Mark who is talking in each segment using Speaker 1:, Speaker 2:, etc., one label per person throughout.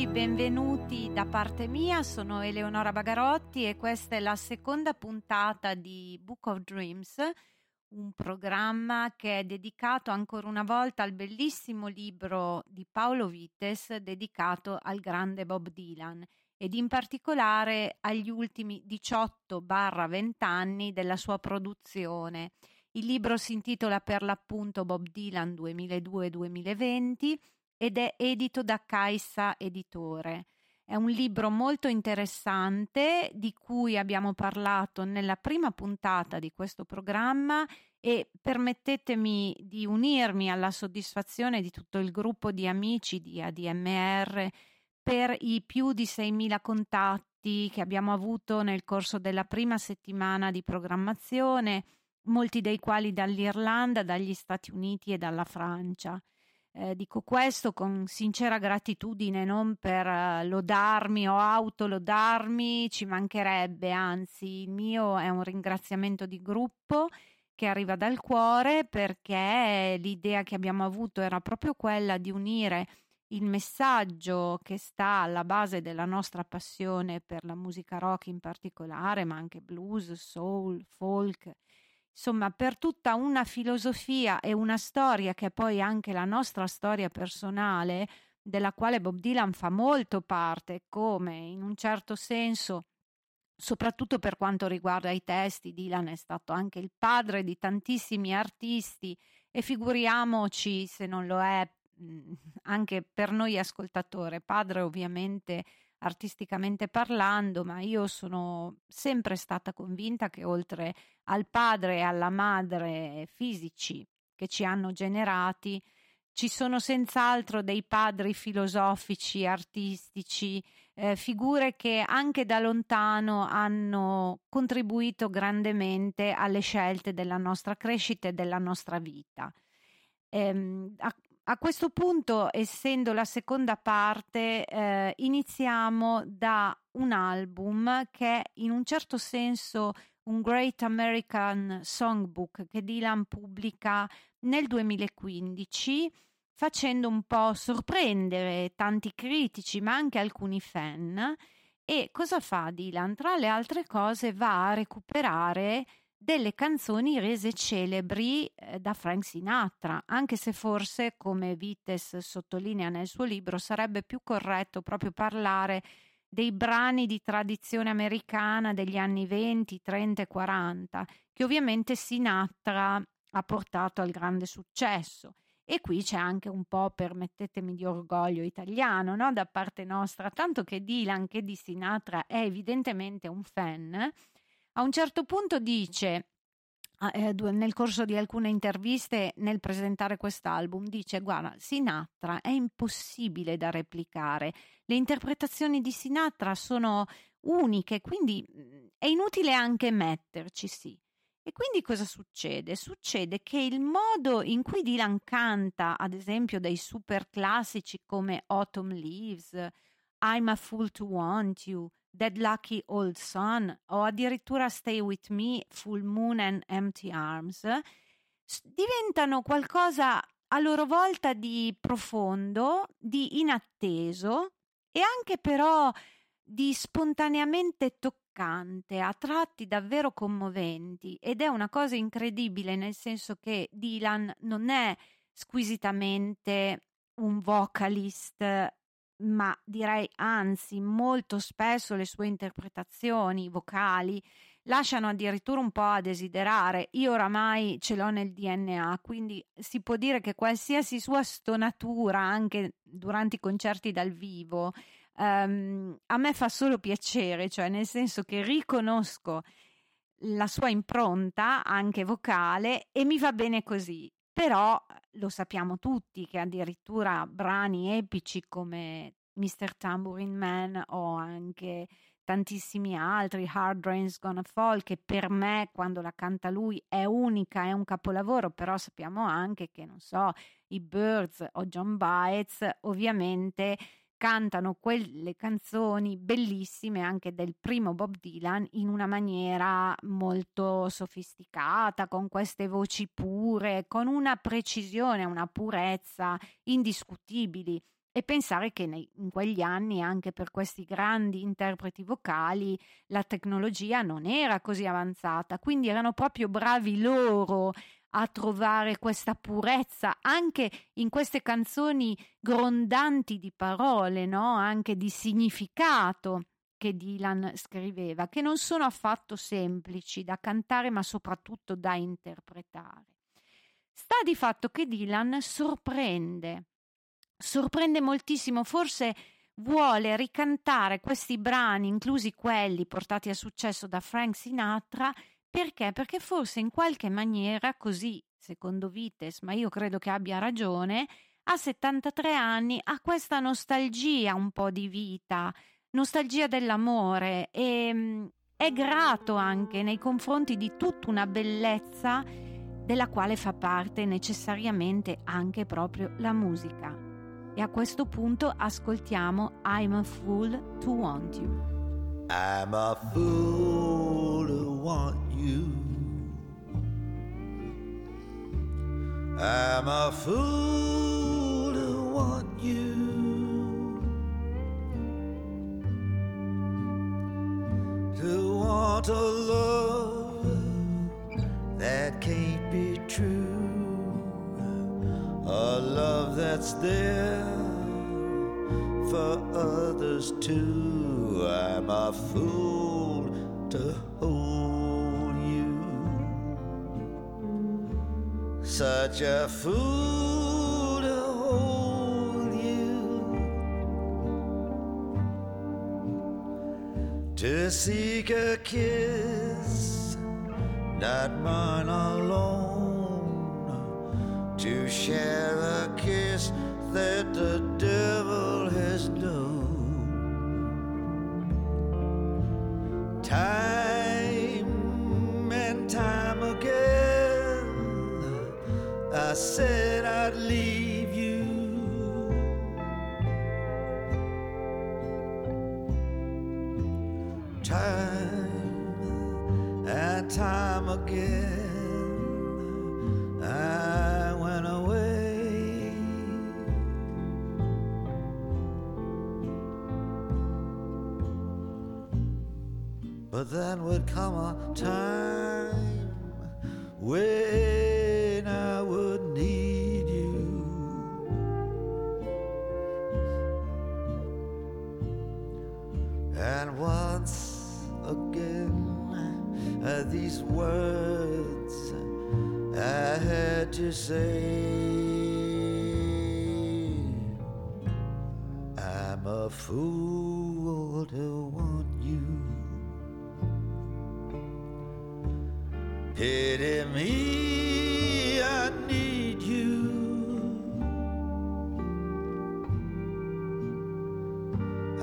Speaker 1: Amici, benvenuti da parte mia, sono Eleonora Bagarotti e questa è la seconda puntata di Book of Dreams, un programma che è dedicato ancora una volta al bellissimo libro di Paolo Vites dedicato al grande Bob Dylan ed in particolare agli ultimi 18-20 anni della sua produzione. Il libro si intitola per l'appunto Bob Dylan 2002-2020 ed è edito da Caixa Editore. È un libro molto interessante di cui abbiamo parlato nella prima puntata di questo programma e permettetemi di unirmi alla soddisfazione di tutto il gruppo di amici di ADMR per i più di 6.000 contatti che abbiamo avuto nel corso della prima settimana di programmazione, molti dei quali dall'Irlanda, dagli Stati Uniti e dalla Francia. Eh, dico questo con sincera gratitudine, non per uh, lodarmi o autolodarmi, ci mancherebbe, anzi il mio è un ringraziamento di gruppo che arriva dal cuore perché l'idea che abbiamo avuto era proprio quella di unire il messaggio che sta alla base della nostra passione per la musica rock in particolare, ma anche blues, soul, folk insomma, per tutta una filosofia e una storia che è poi anche la nostra storia personale, della quale Bob Dylan fa molto parte, come in un certo senso, soprattutto per quanto riguarda i testi, Dylan è stato anche il padre di tantissimi artisti e figuriamoci se non lo è anche per noi ascoltatori, padre ovviamente artisticamente parlando, ma io sono sempre stata convinta che oltre al padre e alla madre fisici che ci hanno generati, ci sono senz'altro dei padri filosofici, artistici, eh, figure che anche da lontano hanno contribuito grandemente alle scelte della nostra crescita e della nostra vita. A, a questo punto, essendo la seconda parte, eh, iniziamo da un album che è in un certo senso un Great American Songbook che Dylan pubblica nel 2015 facendo un po' sorprendere tanti critici ma anche alcuni fan e cosa fa Dylan? Tra le altre cose va a recuperare delle canzoni rese celebri eh, da Frank Sinatra, anche se forse, come Vites sottolinea nel suo libro, sarebbe più corretto proprio parlare dei brani di tradizione americana degli anni 20, 30 e 40, che ovviamente Sinatra ha portato al grande successo. E qui c'è anche un po', permettetemi, di orgoglio italiano no? da parte nostra, tanto che Dylan, che di Sinatra è evidentemente un fan, a un certo punto dice, eh, nel corso di alcune interviste nel presentare quest'album, dice guarda, Sinatra è impossibile da replicare, le interpretazioni di Sinatra sono uniche, quindi è inutile anche metterci, sì. E quindi cosa succede? Succede che il modo in cui Dylan canta, ad esempio, dei super classici come Autumn Leaves, I'm a Fool to Want You, Dead Lucky Old Son o addirittura Stay With Me, Full Moon and Empty Arms, diventano qualcosa a loro volta di profondo, di inatteso e anche però di spontaneamente toccante, a tratti davvero commoventi. Ed è una cosa incredibile nel senso che Dylan non è squisitamente un vocalist ma direi anzi molto spesso le sue interpretazioni vocali lasciano addirittura un po' a desiderare. Io oramai ce l'ho nel DNA, quindi si può dire che qualsiasi sua stonatura, anche durante i concerti dal vivo, um, a me fa solo piacere, cioè nel senso che riconosco la sua impronta anche vocale e mi va bene così. Però lo sappiamo tutti che addirittura brani epici come Mr. Tambourine Man o anche tantissimi altri, Hard Rain's Gonna Fall, che per me quando la canta lui è unica, è un capolavoro, però sappiamo anche che, non so, i Birds o John Baez ovviamente cantano quelle canzoni bellissime anche del primo Bob Dylan in una maniera molto sofisticata, con queste voci pure, con una precisione, una purezza indiscutibili. E pensare che nei, in quegli anni, anche per questi grandi interpreti vocali, la tecnologia non era così avanzata, quindi erano proprio bravi loro a trovare questa purezza anche in queste canzoni grondanti di parole, no? anche di significato che Dylan scriveva, che non sono affatto semplici da cantare, ma soprattutto da interpretare. Sta di fatto che Dylan sorprende, sorprende moltissimo, forse vuole ricantare questi brani, inclusi quelli portati a successo da Frank Sinatra, perché? Perché forse in qualche maniera, così secondo Vites, ma io credo che abbia ragione, a 73 anni ha questa nostalgia un po' di vita, nostalgia dell'amore e mm, è grato anche nei confronti di tutta una bellezza della quale fa parte necessariamente anche proprio la musica. E a questo punto ascoltiamo I'm a Fool to Want You.
Speaker 2: I'm a fool to want you. I'm a fool to want you. To want a love that can't be true. A love that's there for others too. A fool to hold you. Such a fool to hold you. To seek a kiss, not mine alone. To share a kiss that the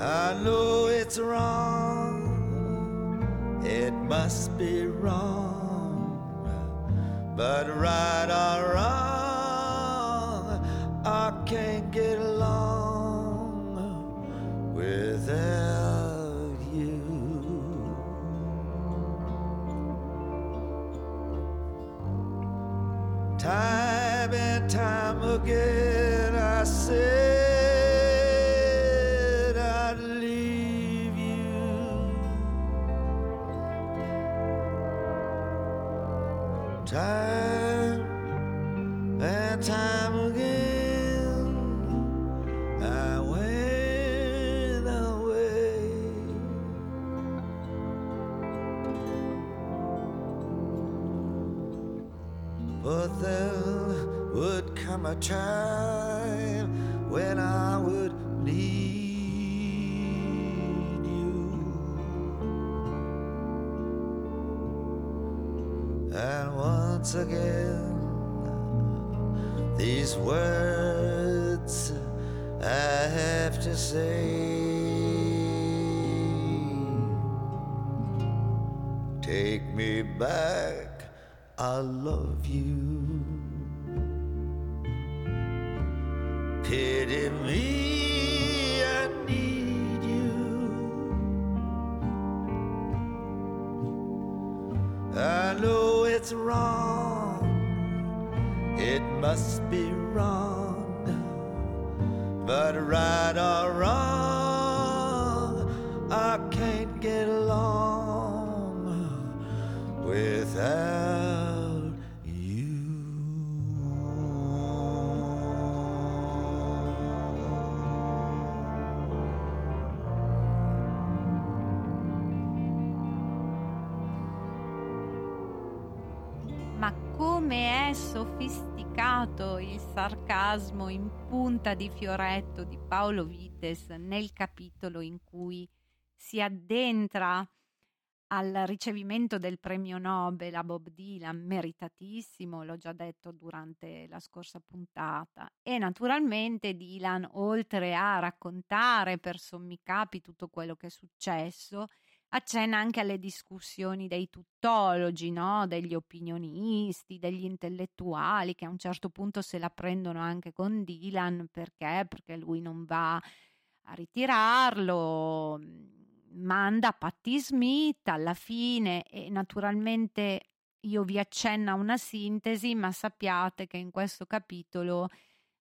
Speaker 2: I know it's wrong, it must be wrong, but right or wrong, I can't get along without. You. Time and time again, I know it's wrong, it must be wrong, But right or wrong,
Speaker 1: sarcasmo in punta di fioretto di Paolo Vites nel capitolo in cui si addentra al ricevimento del premio Nobel a Bob Dylan, meritatissimo, l'ho già detto durante la scorsa puntata. E naturalmente Dylan, oltre a raccontare per sommi capi tutto quello che è successo, accenna anche alle discussioni dei tuttologi, no? degli opinionisti, degli intellettuali che a un certo punto se la prendono anche con Dylan perché? Perché lui non va a ritirarlo, manda Patti Smith alla fine e naturalmente io vi accenno a una sintesi, ma sappiate che in questo capitolo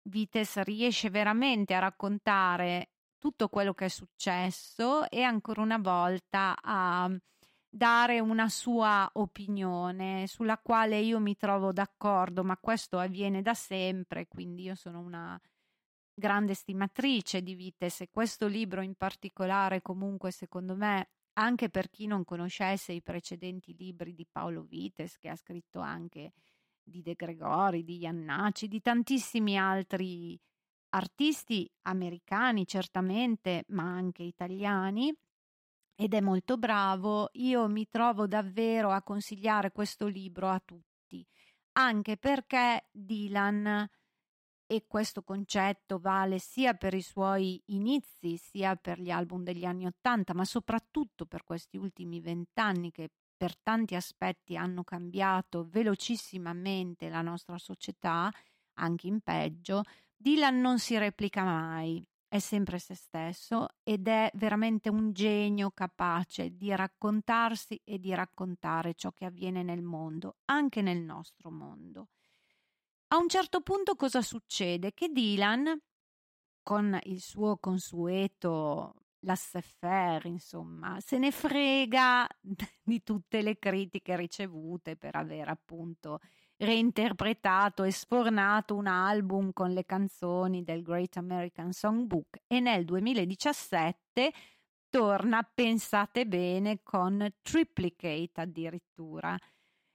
Speaker 1: Vites riesce veramente a raccontare tutto quello che è successo e ancora una volta a dare una sua opinione sulla quale io mi trovo d'accordo, ma questo avviene da sempre, quindi io sono una grande stimatrice di Vites e questo libro in particolare comunque secondo me anche per chi non conoscesse i precedenti libri di Paolo Vites che ha scritto anche di De Gregori, di Iannacci, di tantissimi altri artisti americani certamente, ma anche italiani, ed è molto bravo. Io mi trovo davvero a consigliare questo libro a tutti, anche perché Dylan e questo concetto vale sia per i suoi inizi, sia per gli album degli anni Ottanta, ma soprattutto per questi ultimi vent'anni che per tanti aspetti hanno cambiato velocissimamente la nostra società, anche in peggio, Dylan non si replica mai, è sempre se stesso ed è veramente un genio capace di raccontarsi e di raccontare ciò che avviene nel mondo, anche nel nostro mondo. A un certo punto cosa succede? Che Dylan, con il suo consueto laissez-faire, insomma, se ne frega di tutte le critiche ricevute per aver appunto reinterpretato e sfornato un album con le canzoni del Great American Songbook e nel 2017 torna, pensate bene, con Triplicate addirittura.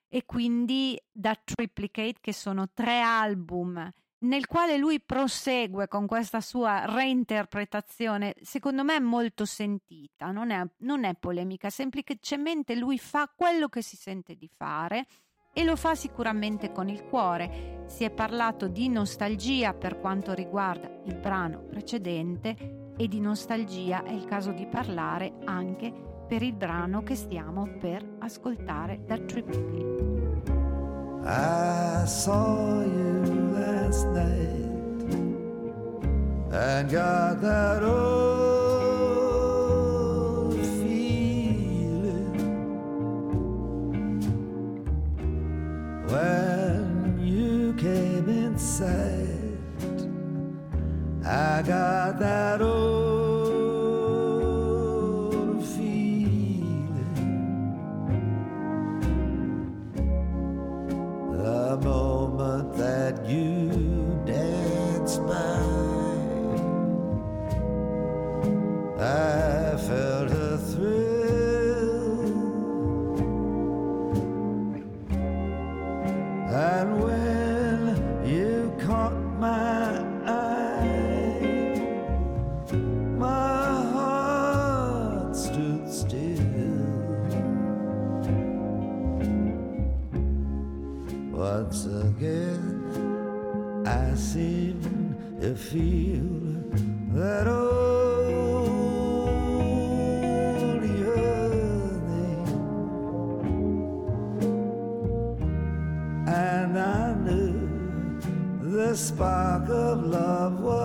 Speaker 1: E quindi da Triplicate, che sono tre album nel quale lui prosegue con questa sua reinterpretazione, secondo me molto sentita, non è, non è polemica, semplicemente lui fa quello che si sente di fare e lo fa sicuramente con il cuore. Si è parlato di nostalgia per quanto riguarda il brano precedente e di nostalgia è il caso di parlare anche per il brano che stiamo per ascoltare da Triplicate.
Speaker 2: I saw you last night and got that old when you came inside. I got that old love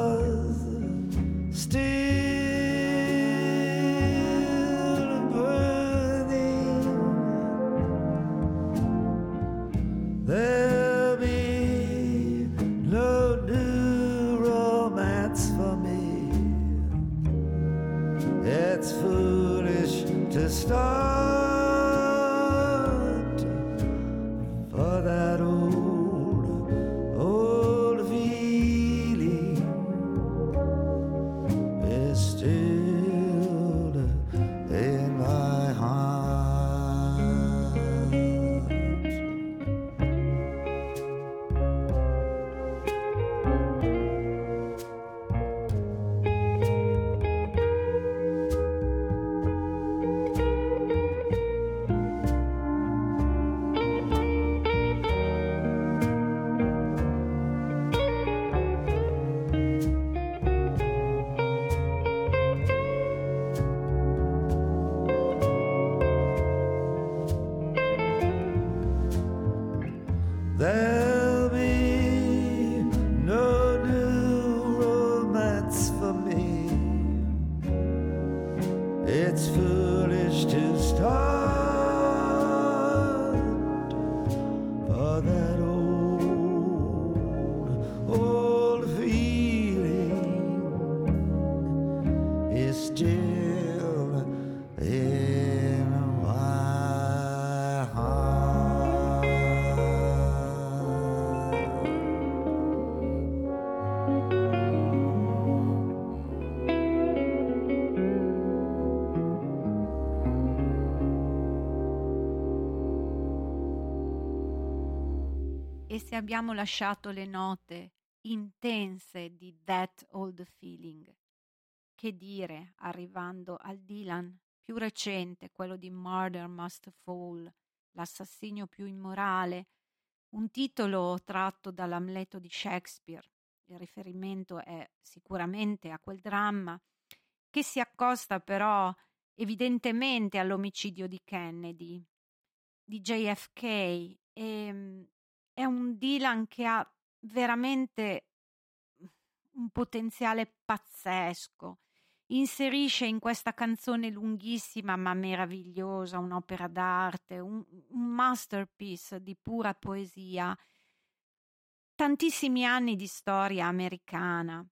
Speaker 1: E se abbiamo lasciato le note intense di That Old Feeling, che dire arrivando al Dylan più recente, quello di Murder Must Fall, l'assassinio più immorale, un titolo tratto dall'Amleto di Shakespeare. Il riferimento è sicuramente a quel dramma che si accosta però evidentemente all'omicidio di Kennedy, di JFK e mm, è un Dylan che ha veramente un potenziale pazzesco. Inserisce in questa canzone lunghissima ma meravigliosa un'opera d'arte, un, un masterpiece di pura poesia, tantissimi anni di storia americana,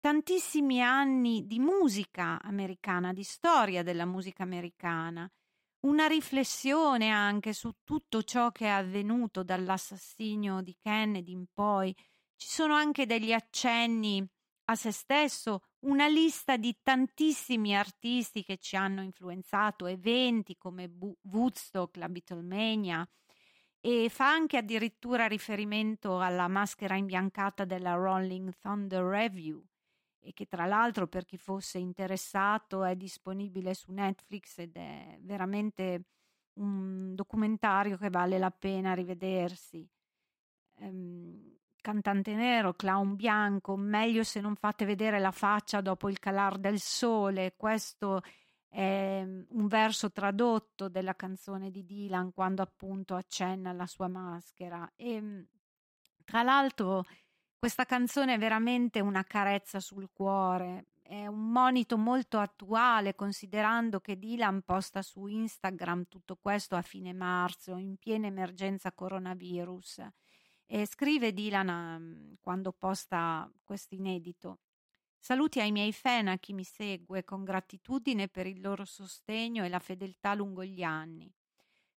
Speaker 1: tantissimi anni di musica americana, di storia della musica americana, una riflessione anche su tutto ciò che è avvenuto dall'assassinio di Kennedy in poi. Ci sono anche degli accenni a se stesso, una lista di tantissimi artisti che ci hanno influenzato, eventi come Woodstock, la Beatlemania, e fa anche addirittura riferimento alla maschera imbiancata della Rolling Thunder Review e che tra l'altro per chi fosse interessato è disponibile su Netflix ed è veramente un documentario che vale la pena rivedersi. Ehm, cantante nero, clown bianco, meglio se non fate vedere la faccia dopo il calar del sole. Questo è un verso tradotto della canzone di Dylan quando appunto accenna alla sua maschera. E tra l'altro questa canzone è veramente una carezza sul cuore, è un monito molto attuale considerando che Dylan posta su Instagram tutto questo a fine marzo, in piena emergenza coronavirus. E scrive Dylan um, quando posta questo inedito. Saluti ai miei fan, a chi mi segue, con gratitudine per il loro sostegno e la fedeltà lungo gli anni.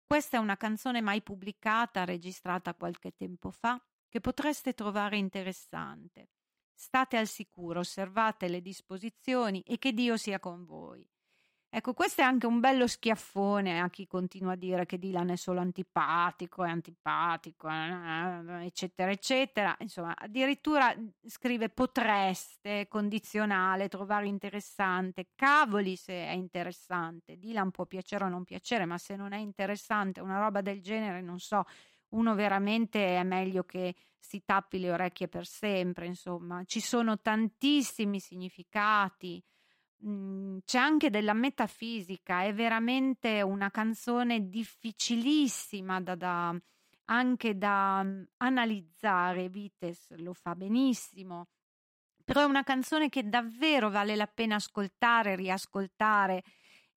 Speaker 1: Questa è una canzone mai pubblicata, registrata qualche tempo fa, che potreste trovare interessante. State al sicuro, osservate le disposizioni e che Dio sia con voi. Ecco, questo è anche un bello schiaffone a chi continua a dire che Dylan è solo antipatico, è antipatico, eh, eccetera, eccetera. Insomma, addirittura scrive potreste, condizionale, trovare interessante. Cavoli se è interessante. Dylan può piacere o non piacere, ma se non è interessante una roba del genere, non so, uno veramente è meglio che si tappi le orecchie per sempre, insomma. Ci sono tantissimi significati. Mhmm, c'è anche della metafisica, è veramente una canzone difficilissima da da anche da, mhmm, analizzare, Vites lo fa benissimo, però è una canzone che davvero vale la pena ascoltare, riascoltare,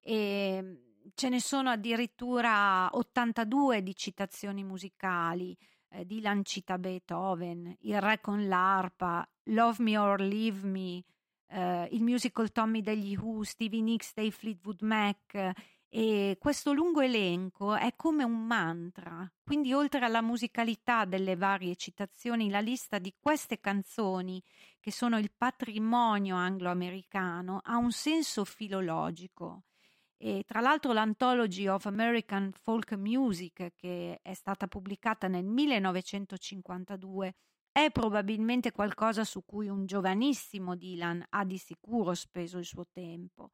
Speaker 1: ehm, ce ne sono addirittura 82 di citazioni musicali, ehm, Dylan cita Beethoven, Il re con l'arpa, Love Me or Leave Me, eh, il musical Tommy degli Who, Stevie Nicks dei Fleetwood Mac e questo lungo elenco è come un mantra. Quindi oltre alla musicalità delle varie citazioni, la lista di queste canzoni, che sono il patrimonio anglo-americano, ha un senso filologico. E tra l'altro l'Anthology of American Folk Music, che è stata pubblicata nel 1952, è probabilmente qualcosa su cui un giovanissimo Dylan ha di sicuro speso il suo tempo.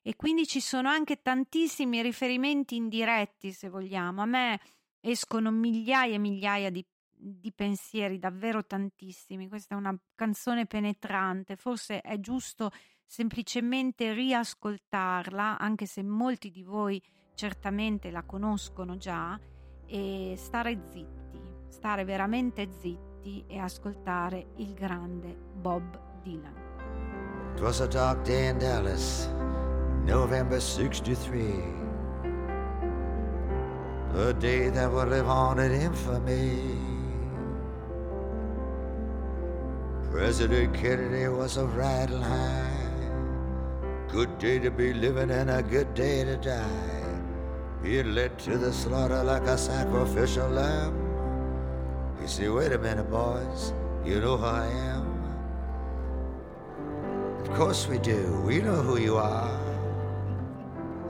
Speaker 1: E quindi ci sono anche tantissimi riferimenti indiretti, se vogliamo. A me escono migliaia e migliaia di, di pensieri, davvero tantissimi. Questa è una canzone penetrante, forse è giusto semplicemente riascoltarla, anche se molti di voi certamente la conoscono già, e stare zitti, stare veramente zitti e ascoltare il grande Bob Dylan.
Speaker 2: It was a dark day in Dallas, November 63. A day that would live on in infamy. President Kennedy was a riding high. Good day to be living and a good day to die. Being led to the slaughter like a sacrificial lamb. You see, wait a minute, boys. You know who I am? Of course we do. We know who you are.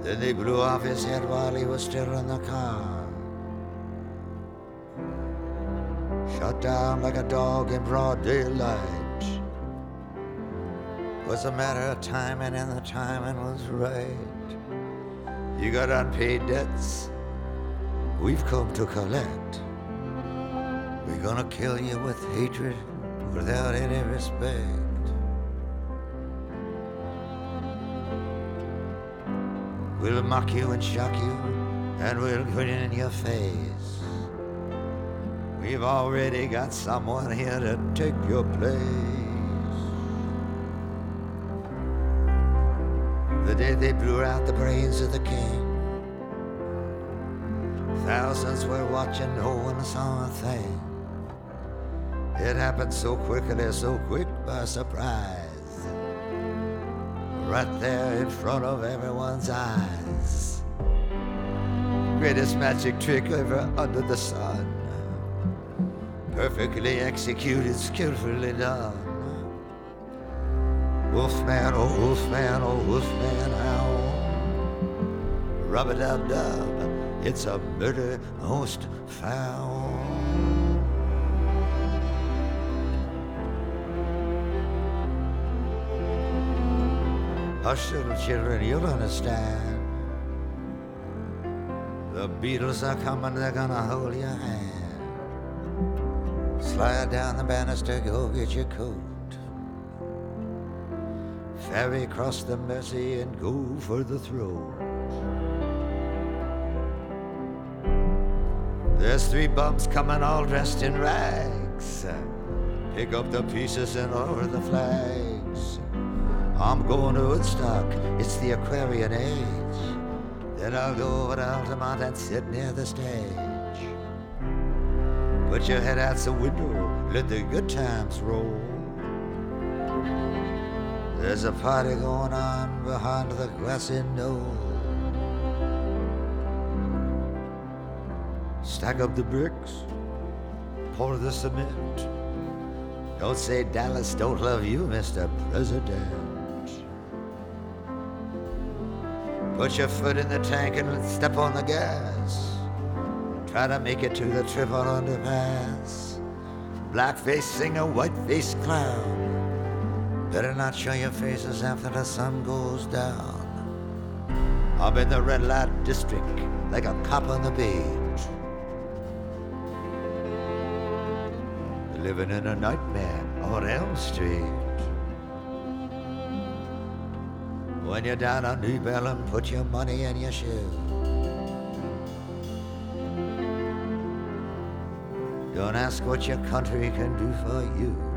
Speaker 2: Then they blew off his head while he was still in the car. Shot down like a dog in broad daylight was a matter of timing, and the timing was right. You got unpaid debts, we've come to collect. We're gonna kill you with hatred without any respect. We'll mock you and shock you, and we'll grin in your face. We've already got someone here to take your place. The day they blew out the brains of the king. Thousands were watching, no one saw a thing. It happened so quickly, so quick by surprise. Right there in front of everyone's eyes. Greatest magic trick ever under the sun. Perfectly executed, skillfully done. Wolfman, oh wolfman, oh wolfman, howl. Rub a dub dub, it's a murder most foul. Hush, little children, you'll understand. The Beatles are coming, they're gonna hold your hand. Slide down the banister, go get your coat ferry across the Mersey and go for the throne. There's three bums coming all dressed in rags. Pick up the pieces and lower the flags. I'm going to Woodstock, it's the Aquarian age. Then I'll go over to Altamont and sit near the stage. Put your head out the window, let the good times roll. There's a party going on behind the grassy knoll. Stack up the bricks, pour the cement. Don't say Dallas don't love you, Mr. President. Put your foot in the tank and step on the gas. Try to make it to the triple underpass. Blackface singer, whiteface clown. Better not show your faces after the sun goes down. I'm in the red light district like a cop on the beach. Living in a nightmare on Elm Street. When you're down on New Bellum, put your money in your shoe. Don't ask what your country can do for you.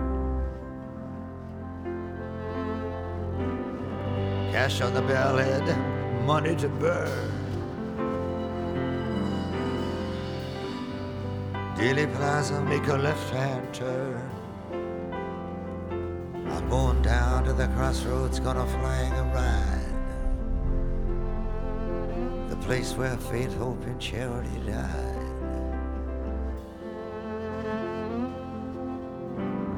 Speaker 2: Cash on the bellhead, money to burn. Dilly Plaza, make a left hand turn. I'm Going down to the crossroads, gonna flag a ride. The place where faith, hope, and charity died.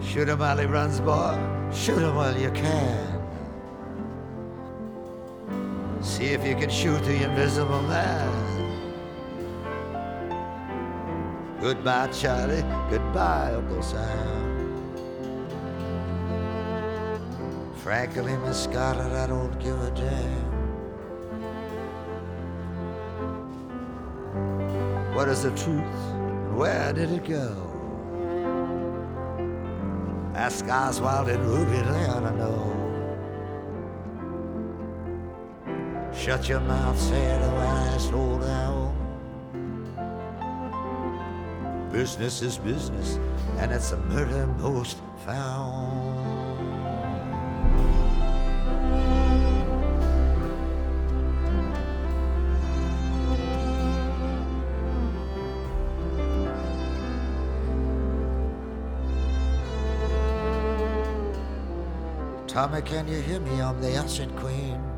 Speaker 2: Shoot him while he runs, boy. Shoot him while you can. See if you can shoot the invisible man. Goodbye, Charlie. Goodbye, Uncle Sam. Frankly, Miss Scarlet, I don't give a damn. What is the truth? Where did it go? Ask Oswald and Ruby, ought to know. Shut your mouth, said when I slow down. Business is business, and it's a murder most foul. Tommy, can you hear me? I'm the Ocean Queen.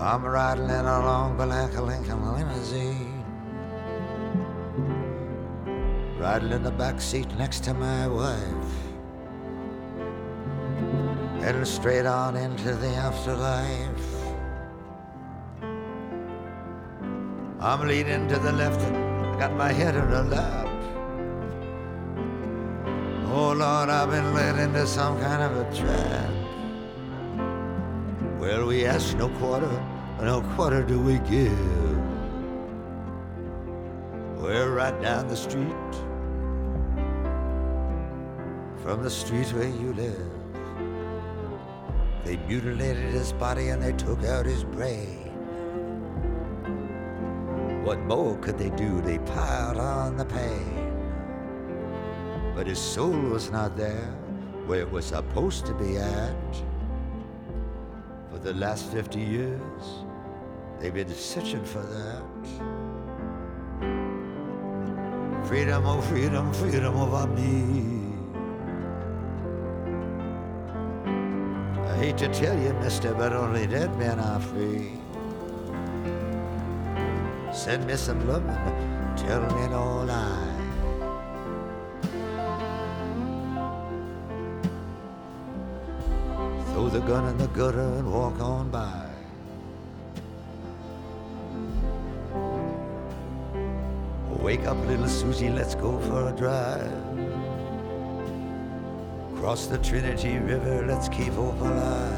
Speaker 2: I'm riding in a long Lincoln limousine. Riding in the back seat next to my wife. Heading straight on into the afterlife. I'm leaning to the left, I got my head in her lap. Oh Lord, I've been led into some kind of a trap. Well, we ask no quarter, no quarter do we give. We're right down the street from the street where you live. They mutilated his body and they took out his brain. What more could they do? They piled on the pain. But his soul was not there where it was supposed to be at. For the last 50 years, they've been searching for that. Freedom, oh freedom, freedom of over me. I hate to tell you, mister, but only dead men are free. Send me some loving, tell me no lie. Throw the gun in the gutter and walk on by. Wake up, little Susie, let's go for a drive. Cross the Trinity River, let's keep hope alive.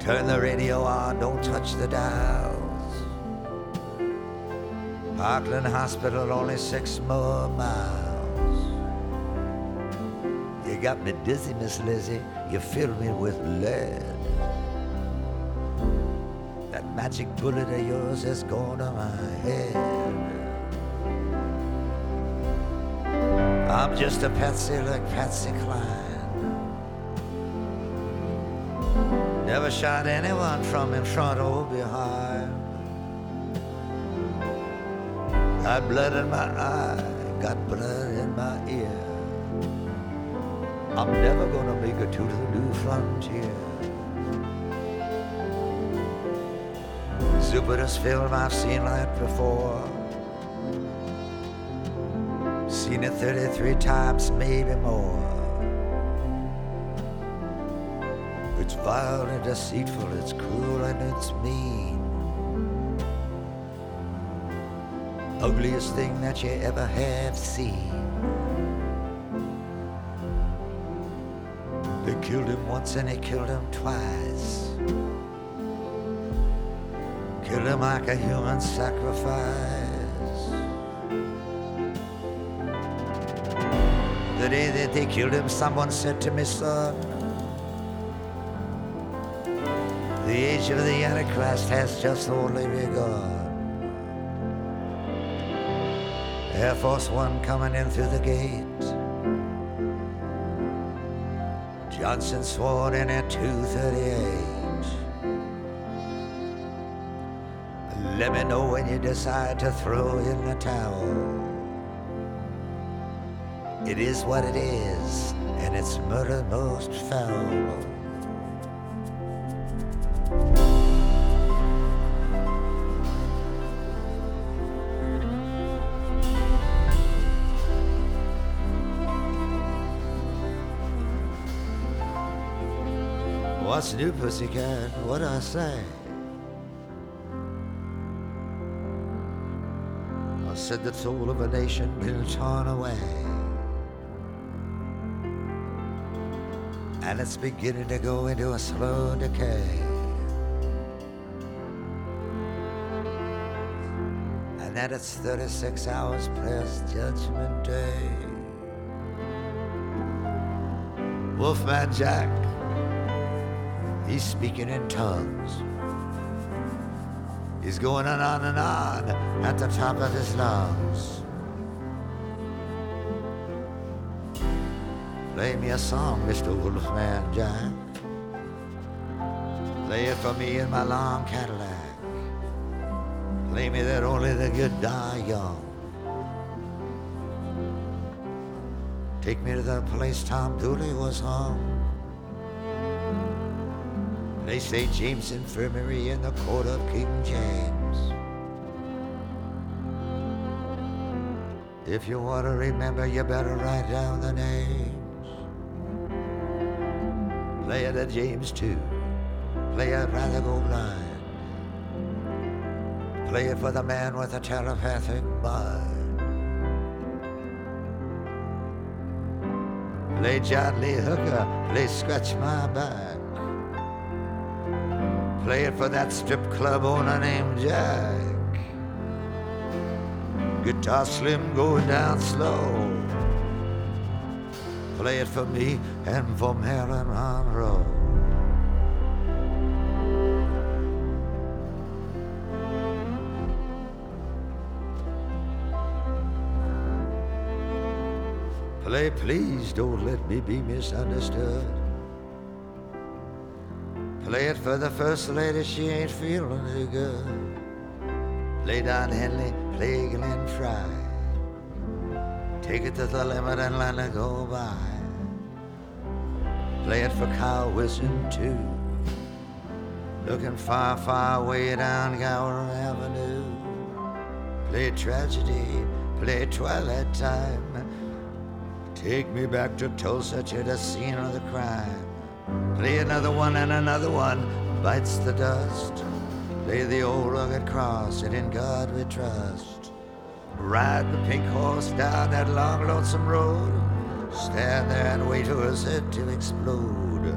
Speaker 2: Turn the radio on, don't touch the dials. Parkland Hospital, only six more miles. You got me dizzy, Miss Lizzie, you fill me with lead. That magic bullet of yours has gone to my head. I'm just a patsy like Patsy Cline. Never shot anyone from in front or behind. Got blood in my eye, got blood. I'm never gonna make it to the new frontier. Zapruder's film, I've seen that before. Seen it 33 times, maybe more. It's vile and deceitful, it's cruel and it's mean. Ugliest thing that you ever have seen. Killed him once and he killed him twice. Killed him like a human sacrifice. The day that they killed him, someone said to me, son, the age of the Antichrist has just only begun. Air Force One coming in through the gate. Johnson sworn in at 238. Let me know when you decide to throw in the towel. It is what it is, and it's murder most foul. What's new, pussycat? What I say? I said the soul of a nation been torn away. And it's beginning to go into a slow decay. And that it's 36 hours past Judgment Day. Wolfman Jack He's speaking in tongues. He's going on and on on at the top of his lungs. Play me a song, Mr. Wolfman Jack. Play it for me in my long Cadillac. Play me that only the good die young. Take me to the place Tom Dooley was hung. They say James Infirmary in the court of King James. If you want to remember, you better write down the names. Play it at James 2. Play it rather go blind. Play it for the man with the telepathic mind. Play John Lee Hooker, play Scratch My Back. Play it for that strip club owner named Jack. Guitar slim going down slow. Play it for me and for Marilyn Monroe. Play, please don't let me be misunderstood. Play it for the first lady, she ain't feeling too good. Play Don Henley, play Glenn Frey. Take it to the limit and let it go by. Play it for Carl Wilson too. Looking far, far way down Gower Avenue. Play tragedy, play twilight time. Take me back to Tulsa to the scene of the crime. Play another one and another one bites the dust. Play the old rugged cross and in God we trust. Ride the pink horse down that long lonesome road. Stand there and wait for head to explode.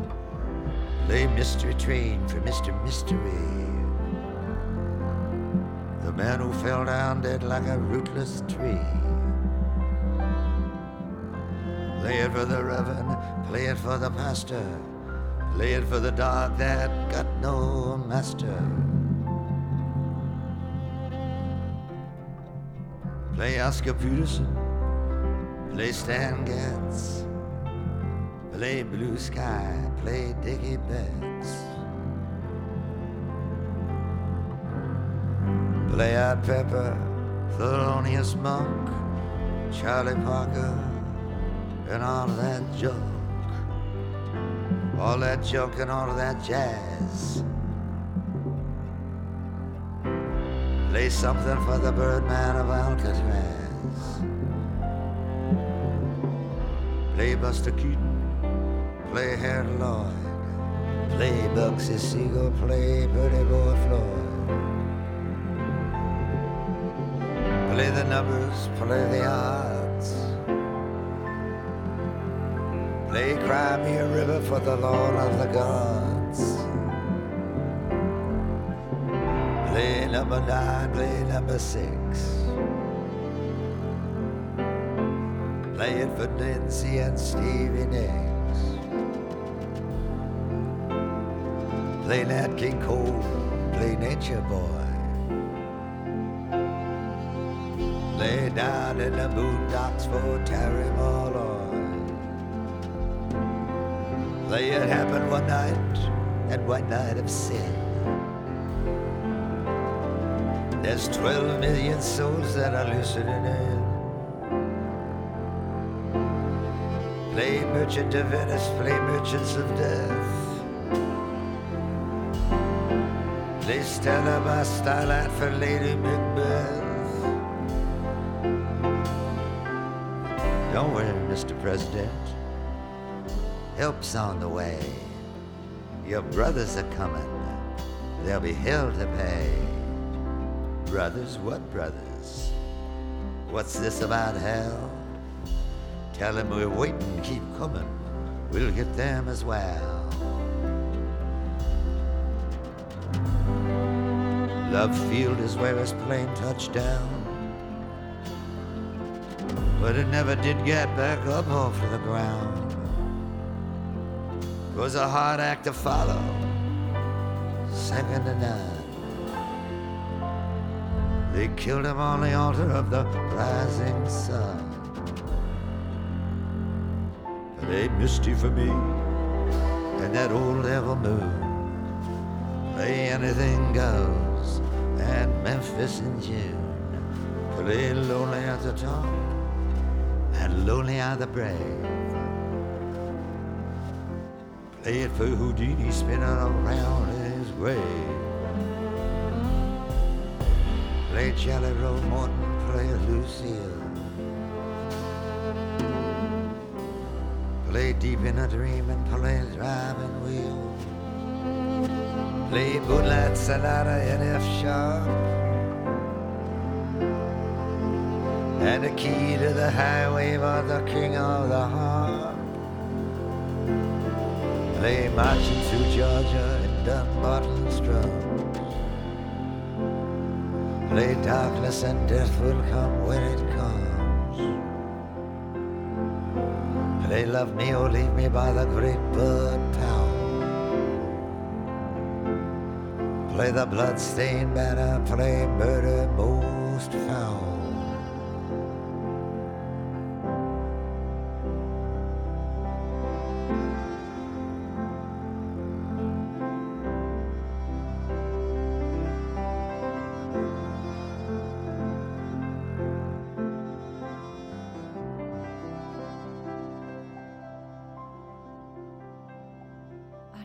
Speaker 2: Play Mystery Train for Mr. Mystery. The man who fell down dead like a rootless tree. Play it for the reverend, play it for the pastor. Play it for the dog that got no master. Play Oscar Peterson. Play Stan Getz. Play Blue Sky. Play Dickey Betts. Play Art Pepper. Thelonious Monk. Charlie Parker. And all that junk all that junk and all of that jazz. Play something for the Birdman of Alcatraz. Play Buster Keaton, play Harold Lloyd, play Bugsy Siegel, play Pretty Boy Floyd. Play the numbers, play the odds. Play Cry Me a River for the Lord of the Gods. Play number nine, play number six. Play it for Nancy and Stevie Nicks. Play Nat King Cole, play Nature Boy. Lay down in the boondocks for Terry Malloy. Play it happened one night, and one night of sin. There's 12 million souls that are listening in. Play merchant of Venice, play merchants of death. Play Stella by starlight for Lady Macbeth. Don't worry, Mr. President. Help's on the way. Your brothers are coming. There'll be hell to pay. Brothers, what brothers? What's this about hell? Tell them we're waiting, keep coming. We'll get them as well. Love Field is where his plane touched down. But it never did get back up off the ground. It was a hard act to follow, second to none. They killed him on the altar of the rising sun. But they misty for me and that old devil moon. Play anything goes at Memphis in June. Play lonely at the top and lonely are the brave. It for Houdini spinning around his grave. Play Jelly Roll Morton, play Lucille. Play deep in a dream and play driving wheel. Play Moonlight Sonata in F sharp. And the key to the highway was the king of the harp. Play marching through Georgia in Dumbarton's drums. Play darkness and death will come when it comes. Play love me or leave me by the great Bud Powell. Play the blood-stained banner, play murder most foul.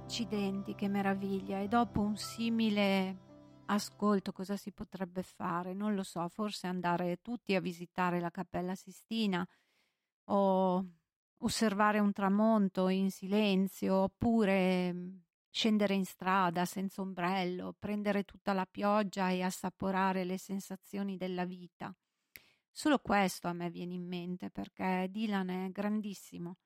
Speaker 1: Accidenti, che meraviglia. E dopo un simile ascolto cosa si potrebbe fare? Non lo so, forse andare tutti a visitare la Cappella Sistina o osservare un tramonto in silenzio oppure mm, scendere in strada senza ombrello, prendere tutta la pioggia e assaporare le sensazioni della vita. Solo questo a me viene in mente perché Dylan è grandissimo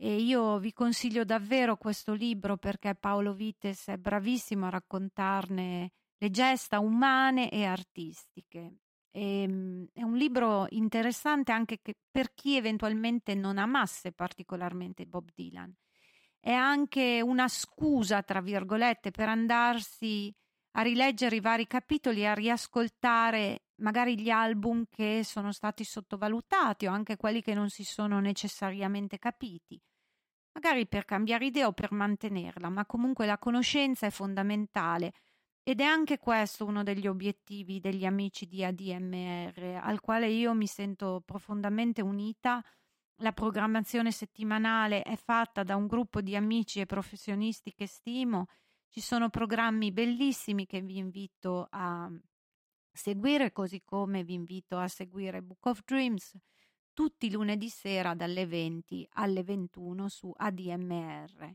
Speaker 1: e io vi consiglio davvero questo libro perché Paolo Vites è bravissimo a raccontarne le gesta umane e artistiche. E, ehm, è un libro interessante anche per chi eventualmente non amasse particolarmente Bob Dylan. È anche una scusa, tra virgolette, per andarsi a rileggere i vari capitoli e a riascoltare magari gli album che sono stati sottovalutati o anche quelli che non si sono necessariamente capiti magari per cambiare idea o per mantenerla, ma comunque la conoscenza è fondamentale ed è anche questo uno degli obiettivi degli amici di ADMR, al quale io mi sento profondamente unita. La programmazione settimanale è fatta da un gruppo di amici e professionisti che stimo. Ci sono programmi bellissimi che vi invito a seguire, così come vi invito a seguire Book of Dreams, tutti i lunedì sera dalle 20 alle 21 su ADMR.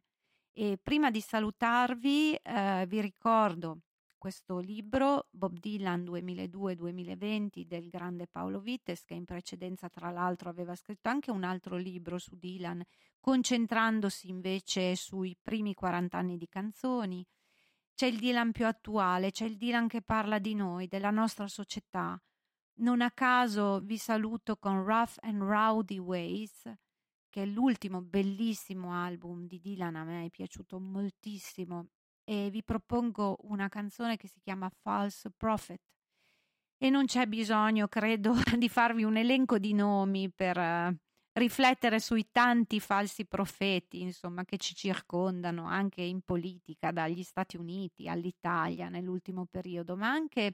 Speaker 1: E prima di salutarvi eh, vi ricordo questo libro Bob Dylan 2002-2020 del grande Paolo Vites che in precedenza tra l'altro aveva scritto anche un altro libro su Dylan concentrandosi invece sui primi 40 anni di canzoni. C'è il Dylan più attuale, c'è il Dylan che parla di noi, della nostra società, non a caso vi saluto con Rough and Rowdy Ways, che è l'ultimo bellissimo album di Dylan, a me è piaciuto moltissimo, e vi propongo una canzone che si chiama False Prophet. E non c'è bisogno, credo, di farvi un elenco di nomi per uh, riflettere sui tanti falsi profeti, insomma, che ci circondano anche in politica, dagli Stati Uniti all'Italia nell'ultimo periodo, ma anche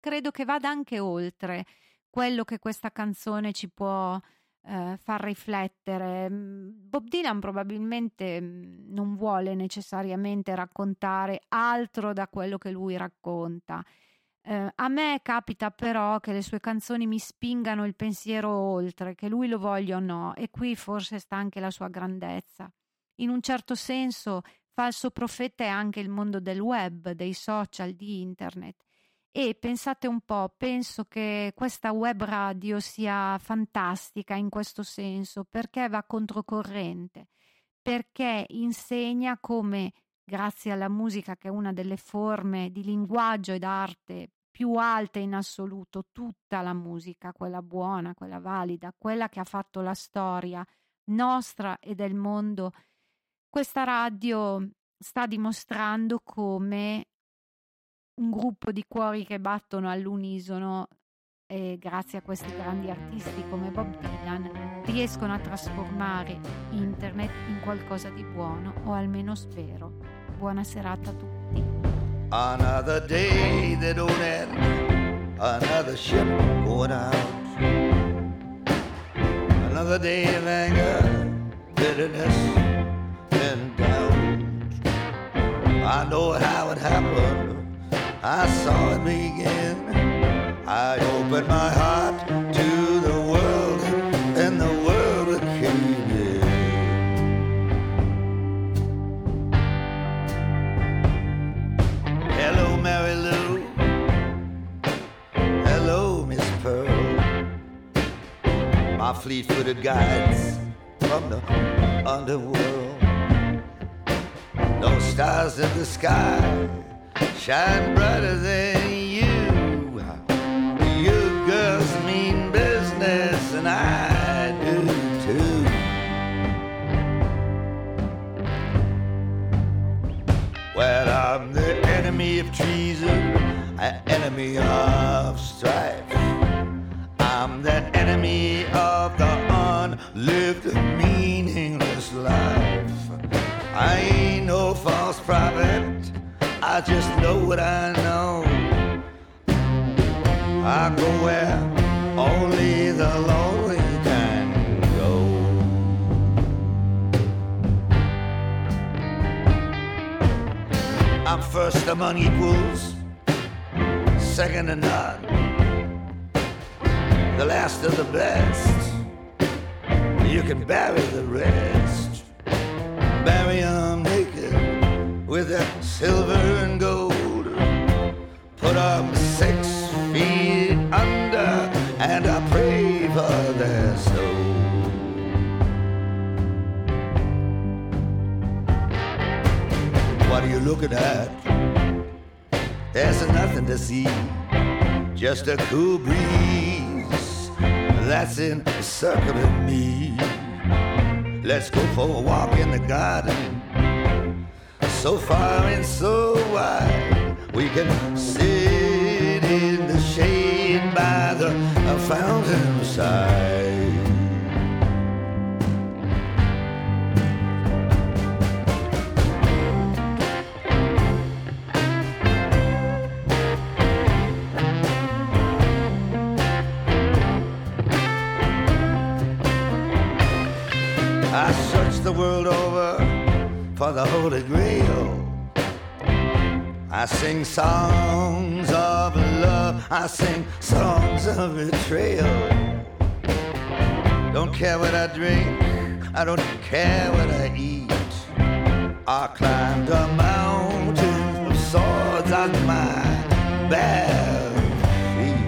Speaker 1: credo che vada anche oltre quello che questa canzone ci può eh, far riflettere. Mm, Bob Dylan probabilmente mm, non vuole necessariamente raccontare altro da quello che lui racconta. Eh, a me capita però che le sue canzoni mi spingano il pensiero oltre, che lui lo voglia o no, e qui forse sta anche la sua grandezza. In un certo senso, falso profeta è anche il mondo del web, dei social, di internet. E pensate un po', penso che questa web radio sia fantastica in questo senso perché va controcorrente, perché insegna come, grazie alla musica che è una delle forme di linguaggio ed arte più alte in assoluto, tutta la musica, quella buona, quella valida, quella che ha fatto la storia nostra e del mondo, questa radio sta dimostrando come un gruppo di cuori che battono all'unisono e grazie a questi grandi artisti come Bob Dylan riescono a trasformare internet in qualcosa di buono o almeno spero. Buona serata a tutti.
Speaker 2: Another day that don't end, another ship going out. Another day of anger, bitterness, and doubt. I know how it happened. I saw it begin. I opened my heart My fleet-footed guides from the underworld. No stars in the sky shine brighter than you. You girls mean business, and I do too. Well, I'm the enemy of treason, an enemy of strife. I'm the enemy of the unlived, meaningless life. I ain't no false prophet. I just know what I know. I go where only the lonely can go. I'm first among equals, second to none, the last of the best. You can bury the rest, bury 'em naked with that silver and gold. Put them six feet under, and I pray for their soul. What are you looking at? There's nothing to see, just a cool breeze that's encircling me. Let's go for a walk in the garden so far and so wide. We can sit in the shade by the fountain side. The world over for the Holy Grail. I sing songs of love, I sing songs of betrayal. Don't care what I drink, I don't care what I eat. I climbed a mountain of swords on my bare feet.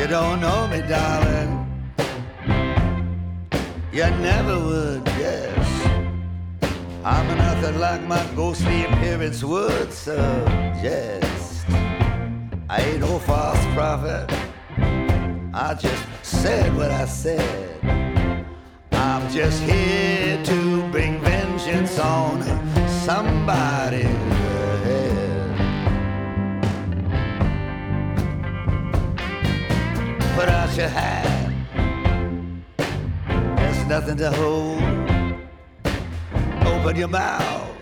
Speaker 2: You don't know me, darling you never would guess. I'm nothing like my ghostly appearance would suggest. I ain't no false prophet. I just said what I said. I'm just here to bring vengeance on somebody's head. Put out your hat nothing to hold. Open your mouth.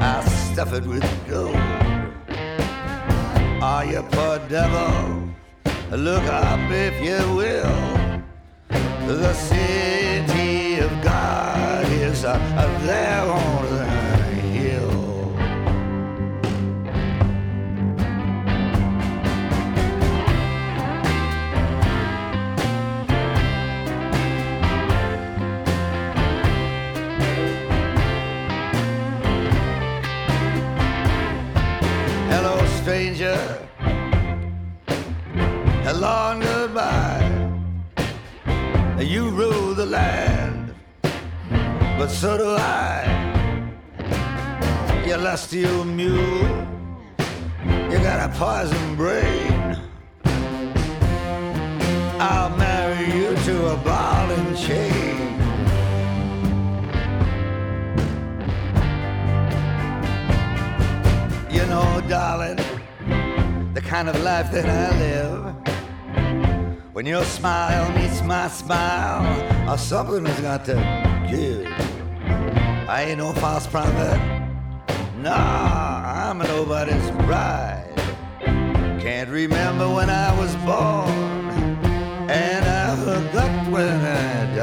Speaker 2: I stuff it with gold. Are you poor devil? Look up if you will. The city of God is uh, there Hello long goodbye. You rule the land, but so do I. You lusty old mule, you got a poison brain. I'll marry you to a ball and chain. You know, darling, the kind of life that I live. When your smile meets my smile, or something has got to give. I ain't no false prophet. Nah, I'm nobody's bride. Can't remember when I was born, and I forgot when I